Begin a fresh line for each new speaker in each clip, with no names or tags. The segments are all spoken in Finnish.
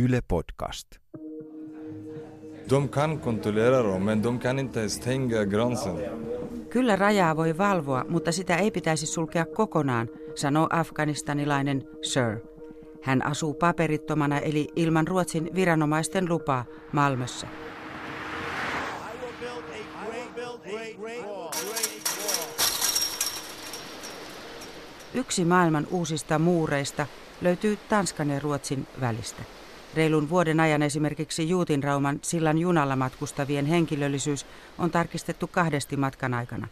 Yle Podcast.
De kan kontrollera dem, men de kan inte stänga gränsen.
Kyllä rajaa voi valvoa, mutta sitä ei pitäisi sulkea kokonaan, sanoo afganistanilainen Sir. Hän asuu paperittomana eli ilman Ruotsin viranomaisten lupaa Malmössä. Yksi maailman uusista muureista löytyy Tanskan ja Ruotsin välistä. Reilun vuoden ajan esimerkiksi Juutinrauman sillan junalla matkustavien henkilöllisyys on tarkistettu kahdesti matkan aikana.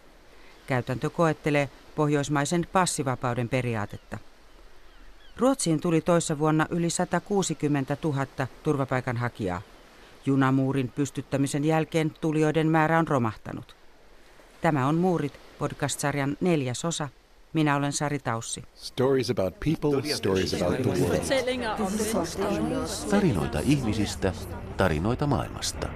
Käytäntö koettelee pohjoismaisen passivapauden periaatetta. Ruotsiin tuli toissa vuonna yli 160 000 turvapaikanhakijaa. Junamuurin pystyttämisen jälkeen tulijoiden määrä on romahtanut. Tämä on Muurit podcast-sarjan neljäs osa. Minä olen Sari Taussi.
Stories about people, stories about the world.
Tarinoita ihmisistä, tarinoita maailmasta.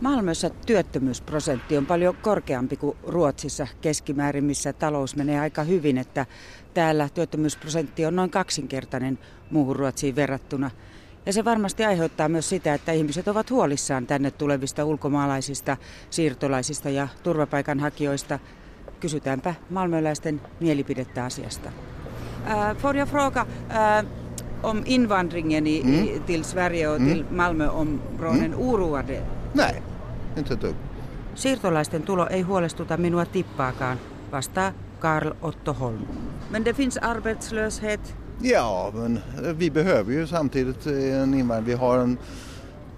Malmössä työttömyysprosentti on paljon korkeampi kuin Ruotsissa keskimäärin, missä talous menee aika hyvin, että täällä työttömyysprosentti on noin kaksinkertainen muuhun Ruotsiin verrattuna. Ja se varmasti aiheuttaa myös sitä, että ihmiset ovat huolissaan tänne tulevista ulkomaalaisista, siirtolaisista ja turvapaikanhakijoista. Kysytäänpä malmöläisten mielipidettä asiasta. Äh, får jag fråga äh, om invandringen i, mm. till Sverige och mm. till Malmöområden mm. oroade?
Nej, inte dugg.
Siirtolaisten tulo ei huolestuta minua tippaakaan, vastaa Karl Otto Holm. Men det finns arbetslöshet
Ja, men vi behöver ju samtidigt en invandring. Vi har en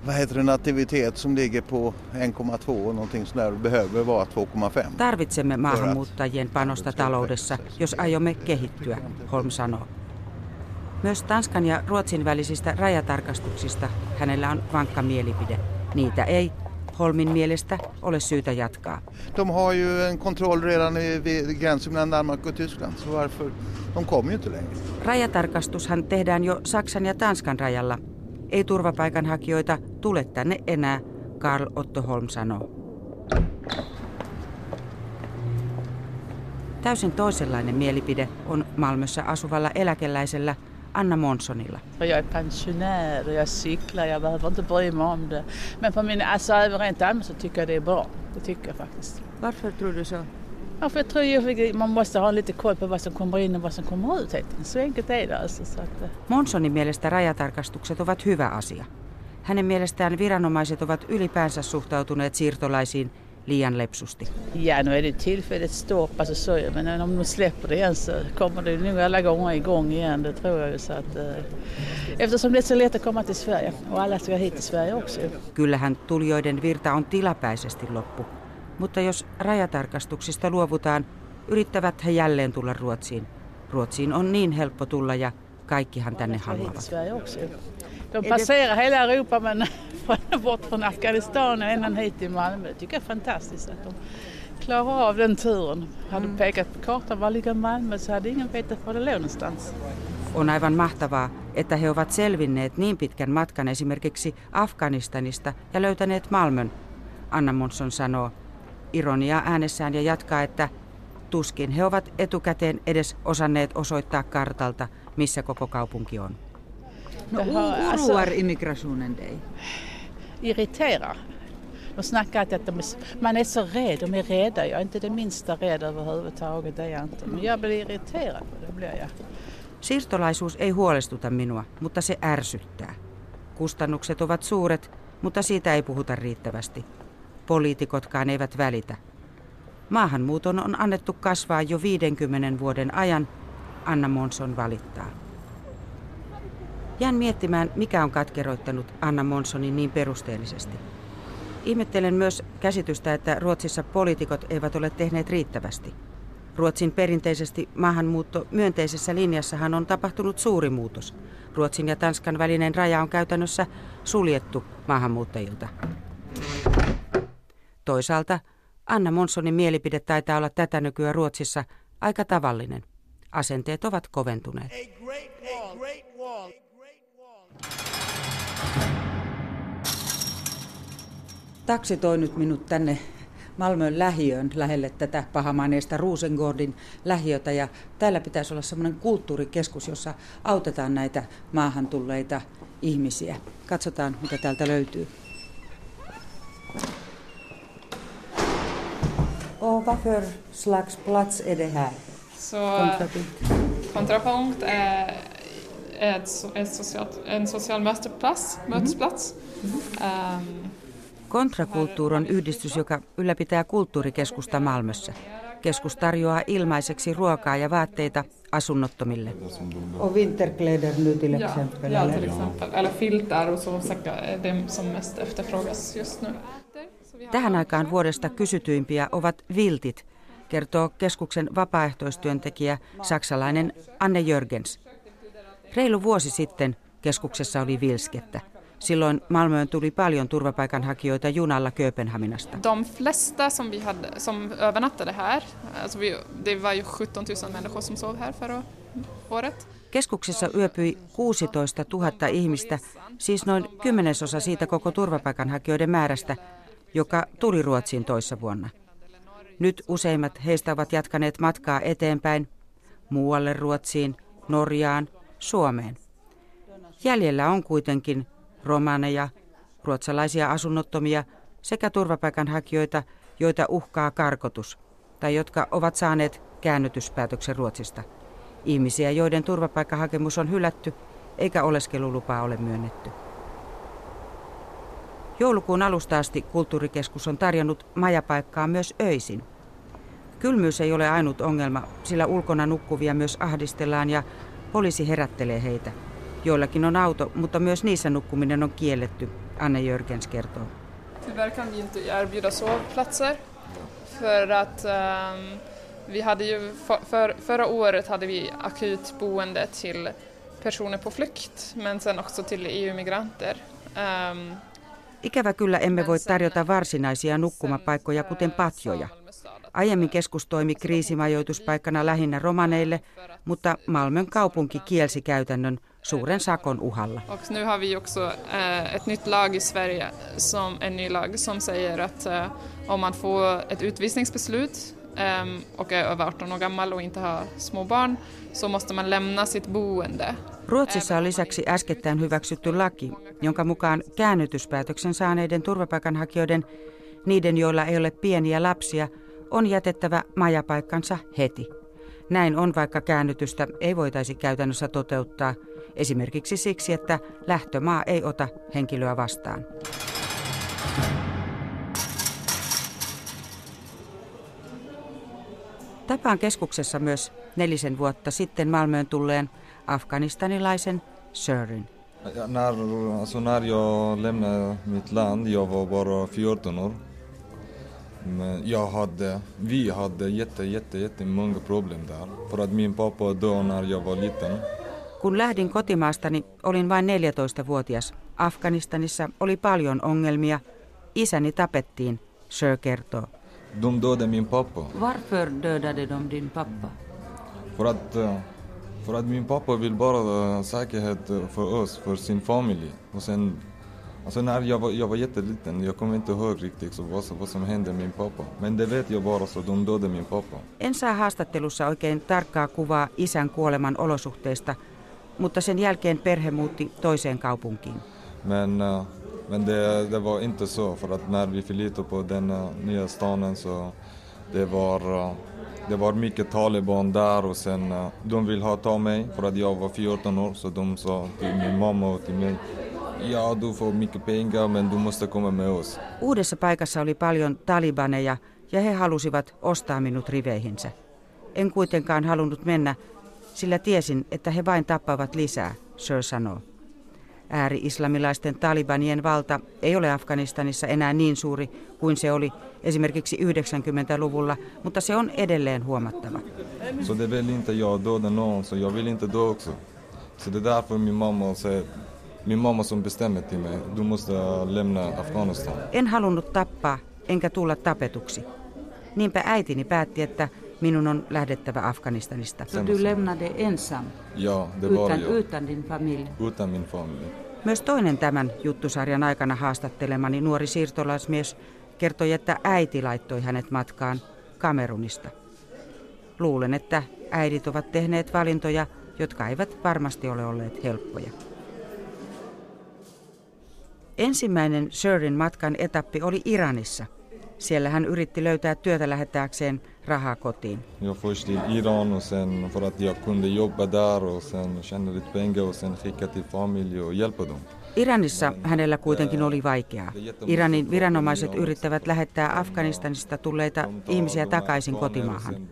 vad heter det, nativitet som ligger på 1,2 och någonting sådär och behöver vara 2,5.
Tarvitsemme maahanmuuttajien panosta taloudessa, jos aiomme kehittyä, Holm sanoo. Myös Tanskan ja Ruotsin välisistä rajatarkastuksista hänellä on vankka mielipide. Niitä ei Holmin mielestä ole syytä jatkaa.
De har ju en kontroll redan vid gränsen mellan Danmark och Tyskland, så varför? De kommer ju inte längre.
Rajatarkastushan tehdään jo Saksan ja Tanskan rajalla. Ei turvapaikanhakijoita tule tänne enää, Karl Otto Holm sanoo. Täysin toisenlainen mielipide on Malmössä asuvalla eläkeläisellä Anna Monssonilla.
Jag är pensionär och jag cyklar, jag behöver inte bry mig om det. Men för min, alltså, rent allmänt så tycker jag det är bra. Det tycker jag faktiskt.
Varför tror du så?
Ja, för jag tror ju man måste ha lite koll på vad som kommer in och vad som kommer ut. Så enkelt är det alltså. Så att...
Monsonin mielestä rajatarkastukset ovat hyvä asia. Hänen mielestään viranomaiset ovat ylipäänsä suhtautuneet siirtolaisiin liian lepsusti.
Ja, nu är det tillfälligt stopp, alltså så, men om de släpper det igen så kommer det nog alla gånger igång igen, det tror jag. Så att, eh, eftersom det är så lätt att komma till Sverige och alla ska hit till Sverige också.
Kyllähän tulijoiden virta on tilapäisesti loppu, mutta jos rajatarkastuksista luovutaan, yrittävät he jälleen tulla Ruotsiin. Ruotsiin on niin helppo tulla ja kaikkihan tänne haluavat.
De passerar hela Europa men bort från Afghanistan och ända hit till Malmö. Det tycker jag är fantastiskt att de klarar av den turen. Hade mm. pekat på kartan var ligger Malmö så hade ingen vetat var det låg någonstans.
On aivan mahtavaa, että he ovat selvinneet niin pitkän matkan esimerkiksi Afganistanista ja löytäneet Malmön, Anna Monsson sanoo. Ironia äänessään ja jatkaa, että tuskin he ovat etukäteen edes osanneet osoittaa kartalta, missä koko kaupunki on. No, oroar immigrationen dig?
Irriterar. De snackar att de, man är så rädd, de är rädda. Jag är inte det minsta rädd överhuvudtaget, det är jag inte. Men jag blir irriterad, det blir jag.
Siirtolaisuus ei huolestuta minua, mutta se ärsyttää. Kustannukset ovat suuret, mutta siitä ei puhuta riittävästi. Poliitikotkaan eivät välitä. Maahanmuuton on annettu kasvaa jo 50 vuoden ajan, Anna Monson valittaa. Jään miettimään, mikä on katkeroittanut Anna Monsonin niin perusteellisesti. Ihmettelen myös käsitystä, että Ruotsissa poliitikot eivät ole tehneet riittävästi. Ruotsin perinteisesti maahanmuutto myönteisessä linjassahan on tapahtunut suuri muutos. Ruotsin ja Tanskan välinen raja on käytännössä suljettu maahanmuuttajilta. Toisaalta Anna Monsonin mielipide taitaa olla tätä nykyään Ruotsissa aika tavallinen. Asenteet ovat koventuneet. Taksi toi nyt minut tänne Malmön lähiöön lähelle tätä pahamaineista Rosengårdin lähiötä ja täällä pitäisi olla semmoinen kulttuurikeskus, jossa autetaan näitä maahan tulleita ihmisiä. Katsotaan, mitä täältä löytyy. Och vad för slags plats är det här?
Så kontrapunkt är ett, ett socialt, en social mötesplats. mötesplats. Mm.
Kontrakulttuur on yhdistys, joka ylläpitää kulttuurikeskusta Malmössä. Keskus tarjoaa ilmaiseksi ruokaa ja vaatteita asunnottomille. Och vinterkläder nu till exempel?
Ja, ja till exempel. Eller filtar och så det som mest efterfrågas just nu.
Tähän aikaan vuodesta kysytyimpiä ovat viltit, kertoo keskuksen vapaaehtoistyöntekijä saksalainen Anne Jörgens. Reilu vuosi sitten keskuksessa oli vilskettä. Silloin Malmöön tuli paljon turvapaikanhakijoita junalla Kööpenhaminasta.
De flesta som vi hade, som övernattade här, alltså vi, det var ju 17 000 människor som sov här förra året.
Keskuksessa yöpyi 16 000 ihmistä, siis noin kymmenesosa siitä koko turvapaikanhakijoiden määrästä, joka tuli Ruotsiin toissa vuonna. Nyt useimmat heistä ovat jatkaneet matkaa eteenpäin muualle Ruotsiin, Norjaan, Suomeen. Jäljellä on kuitenkin romaneja, ruotsalaisia asunnottomia sekä turvapaikanhakijoita, joita uhkaa karkotus tai jotka ovat saaneet käännytyspäätöksen Ruotsista. Ihmisiä, joiden turvapaikkahakemus on hylätty eikä oleskelulupaa ole myönnetty. Joulukuun alusta asti kulttuurikeskus on tarjonnut majapaikkaa myös öisin. Kylmyys ei ole ainut ongelma, sillä ulkona nukkuvia myös ahdistellaan ja poliisi herättelee heitä. Joillakin on auto, mutta myös niissä nukkuminen on kielletty, Anne Jörgens kertoo.
Tyvärr kan vi inte erbjuda sovplatser för att um, vi hade ju för, förra året hade vi akut boende till personer på flykt men sen också till EU-migranter. Um,
Ikävä kyllä emme voi tarjota varsinaisia nukkumapaikkoja, kuten patjoja. Aiemmin keskus toimi kriisimajoituspaikkana lähinnä romaneille, mutta Malmön kaupunki kielsi käytännön suuren sakon uhalla.
Och nu har vi också eh, ett nytt lag i Sverige, som, en ny lag som säger att eh, om man får ett utvisningsbeslut eh, och är över 18 år gammal och inte har små barn så måste man lämna sitt boende.
Ruotsissa on lisäksi äskettäin hyväksytty laki, jonka mukaan käännytyspäätöksen saaneiden turvapaikanhakijoiden, niiden joilla ei ole pieniä lapsia, on jätettävä majapaikkansa heti. Näin on, vaikka käännytystä ei voitaisi käytännössä toteuttaa, esimerkiksi siksi, että lähtömaa ei ota henkilöä vastaan. Tapaan keskuksessa myös nelisen vuotta sitten Malmöön tulleen afganistanilaisen Sörin.
När, alltså när jag lämnade mitt land, jag var bara 14 år. Men jag hade, vi hade jätte, jätte, jätte många problem där. För att min pappa dog när jag var liten.
Kun lähdin kotimaastani, olin vain 14-vuotias. Afganistanissa oli paljon ongelmia. Isäni tapettiin, Sir kertoo.
De dödade min pappa.
Varför dödade de din pappa?
För att, eh, för att min pappa vill bara säkerhet för oss, för sin familj. Och sen, alltså när jag var, jag var jätteliten, jag kommer inte ihåg riktigt så vad, vad som hände min pappa. Men det vet jag bara så de dödade min pappa.
En saa haastattelussa oikein tarkkaa kuvaa isän kuoleman olosuhteista, mutta sen jälkeen perhe muutti toiseen kaupunkiin.
Men, eh, men det, det var inte så, för att när vi flyttade på den eh, nya staden så det var, eh, det var mycket taliban där och sen de vill ha ta mig för att jag var 14 år så de sa till min mamma och till mig Ja, du får mycket pengar men du måste komma med oss.
Uudessa paikassa oli paljon talibaneja ja he halusivat ostaa minut riveihinsä. En kuitenkaan halunnut mennä, sillä tiesin, että he vain tappavat lisää, Sir sanoo. Ääri-islamilaisten talibanien valta ei ole Afganistanissa enää niin suuri kuin se oli esimerkiksi 90-luvulla, mutta se on edelleen huomattava.
Så det vill inte jag döda någon, så jag vill inte dö också. Så det är därför min mamma säger, min mamma som bestämmer till mig, du måste lämna Afghanistan.
En halunnut tappaa, enkä tulla tapetuksi. Niinpä äitini päätti, että minun on lähdettävä Afganistanista.
Så du lämnade ensam?
Ja, det var
utan,
jag.
utan din familj?
Utan min familj.
Myös toinen tämän juttusarjan aikana haastattelemani nuori siirtolaismies kertoi, että äiti laittoi hänet matkaan Kamerunista. Luulen, että äidit ovat tehneet valintoja, jotka eivät varmasti ole olleet helppoja. Ensimmäinen Shirin matkan etappi oli Iranissa. Siellä hän yritti löytää työtä lähettääkseen rahaa kotiin.
Jag först till Iran och sen för att jag kunde jobba där och sen tjäna lite pengar och sen skicka till familj och hjälpa dem.
Iranissa hänellä kuitenkin oli vaikeaa. Iranin viranomaiset yrittävät lähettää Afganistanista tulleita ihmisiä takaisin kotimaahan.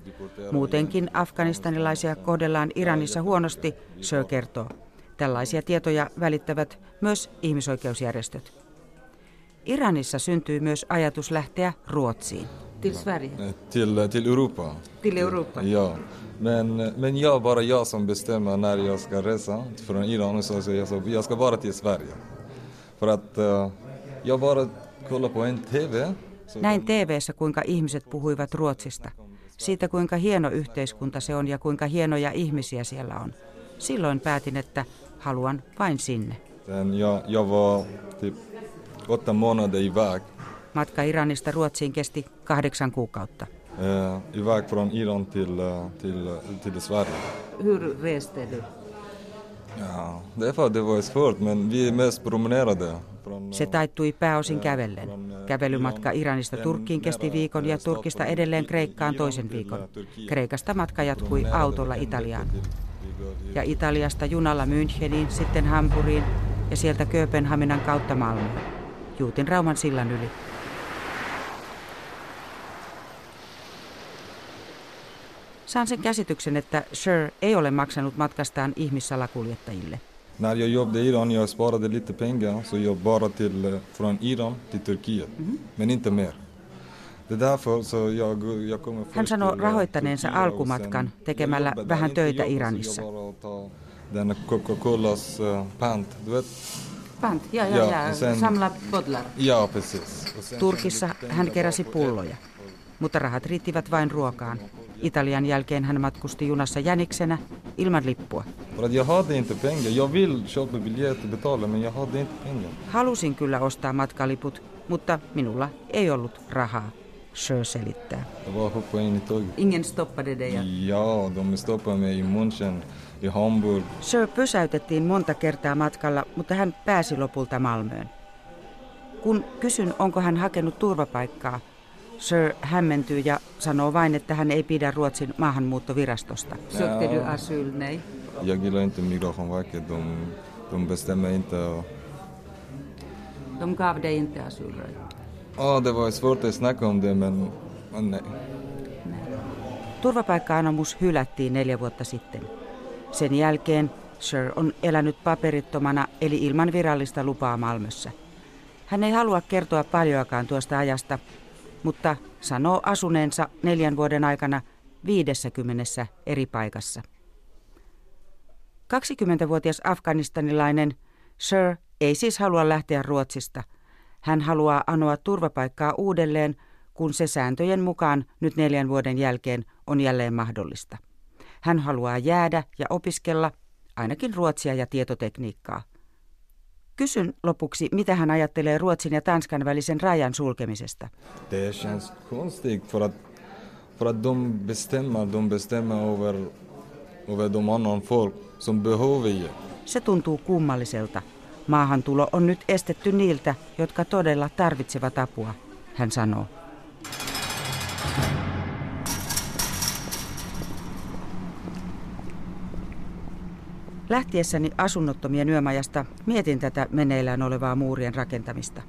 Muutenkin afganistanilaisia kohdellaan Iranissa huonosti, Sir kertoo. Tällaisia tietoja välittävät myös ihmisoikeusjärjestöt. Iranissa syntyy myös ajatus lähteä Ruotsiin.
Till Sverige?
Eh, Till, till Europa.
Till Europa?
Ja. Men, men jag, bara jag som bestämmer när jag ska resa från Iran. Så jag, så, jag ska bara till Sverige. För att eh, jag bara kollar på en TV. Så
Näin TV-ssä, kuinka ihmiset puhuivat Ruotsista. Siitä, kuinka hieno yhteiskunta se on ja kuinka hienoja ihmisiä siellä on. Silloin päätin, että haluan vain sinne.
Jag, jag var typ åtta månader iväg.
Matka Iranista Ruotsiin kesti kahdeksan kuukautta.
Eh, iväg från Iran till, eh, till, till Sverige.
Hur reste du?
Ja, det, är för, det var svårt men vi mest promenerade. Från,
Se taittui pääosin kävellen. Kävelymatka Iranista Turkkiin kesti viikon ja Turkista edelleen Kreikkaan toisen viikon. Kreikasta matka jatkui autolla Italiaan. Ja Italiasta junalla Müncheniin, sitten Hampuriin ja sieltä Kööpenhaminan kautta Malmöön. Juutin Rauman sillan yli. Saan sen käsityksen, että Sher ei ole maksanut matkastaan ihmissalakuljettajille.
När jag jobbade i Iran jag sparade lite pengar så jag bara till, eh, från Iran till Turkiet. Men inte mer. Det är därför så jag, jag kommer först
Hän sanoo
till, eh,
rahoittaneensa alkumatkan tekemällä vähän töitä Iranissa.
Den Coca-Colas eh, pant, du vet?
Pant, ja, ja,
Ja, sen-
Samla bodlar.
Ja, precis.
Turkissa hän keräsi pulloja, mutta rahat riittivät vain ruokaan. Italian jälkeen hän matkusti junassa jäniksenä ilman lippua.
För att jag hade inte pengar. Jag vill köpa biljett och betala men jag hade inte pengar.
Halusin kyllä ostaa matkaliput, mutta minulla ei ollut rahaa, Sher selittää.
Jag bara hoppade in i tåget.
Ingen stoppade dig.
Ja, de stoppade mig i München, i Hamburg.
Sir pysäytettiin monta kertaa matkalla, mutta hän pääsi lopulta Malmöön. Kun kysyn, onko hän hakenut turvapaikkaa, Sir hämmentyy ja sanoo vain, että hän ei pidä Ruotsin maahanmuuttovirastosta.
Sökte du asyl? Nej.
Jag gillar inte Migrationsverket. De, de bestämmer inte.
De gav dig inte asyl? right?
Ja, det var svårt att snacka om det men, men nej.
Turvapaikka-anomus hylättiin neljä vuotta sitten. Sen jälkeen Sir on elänyt paperittomana eli ilman virallista lupaa Malmössä. Hän ei halua kertoa paljoakaan tuosta ajasta, mutta sanoo asuneensa neljän vuoden aikana 50 eri paikassa. 20-vuotias afganistanilainen Sir ei siis halua lähteä Ruotsista. Hän haluaa anoa turvapaikkaa uudelleen, kun se sääntöjen mukaan nyt neljän vuoden jälkeen on jälleen mahdollista. Hän haluaa jäädä ja opiskella ainakin ruotsia ja tietotekniikkaa. Kysyn lopuksi, mitä hän ajattelee Ruotsin ja Tanskan välisen rajan sulkemisesta.
Det känns konstigt för att, för att de bestämmer, de bestämmer över, över de annan folk som behöver.
Se tuntuu kummalliselta. Maahantulo on nyt estetty niiltä, jotka todella tarvitsevat apua, hän sanoo. Lähtiessäni asunnottomien yömajasta mietin tätä meneillään olevaa muurien rakentamista.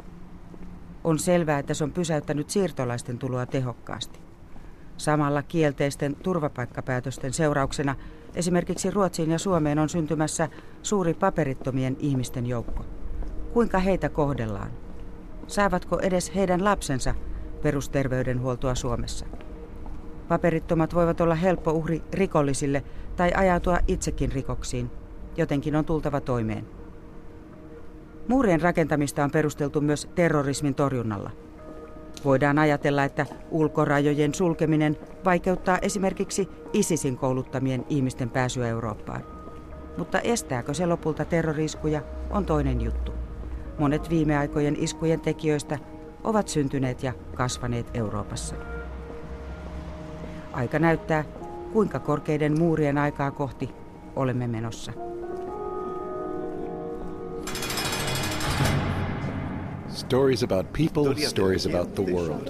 On selvää, että se on pysäyttänyt siirtolaisten tuloa tehokkaasti. Samalla kielteisten turvapaikkapäätösten seurauksena esimerkiksi Ruotsiin ja Suomeen on syntymässä suuri paperittomien ihmisten joukko. Kuinka heitä kohdellaan? Saavatko edes heidän lapsensa perusterveydenhuoltoa Suomessa? Paperittomat voivat olla helppo uhri rikollisille tai ajautua itsekin rikoksiin. Jotenkin on tultava toimeen. Muurien rakentamista on perusteltu myös terrorismin torjunnalla. Voidaan ajatella, että ulkorajojen sulkeminen vaikeuttaa esimerkiksi ISISin kouluttamien ihmisten pääsyä Eurooppaan. Mutta estääkö se lopulta terroriskuja on toinen juttu. Monet viime aikojen iskujen tekijöistä ovat syntyneet ja kasvaneet Euroopassa. Aika näyttää, kuinka korkeiden muurien aikaa kohti olemme menossa.
Stories about people, stories about the world.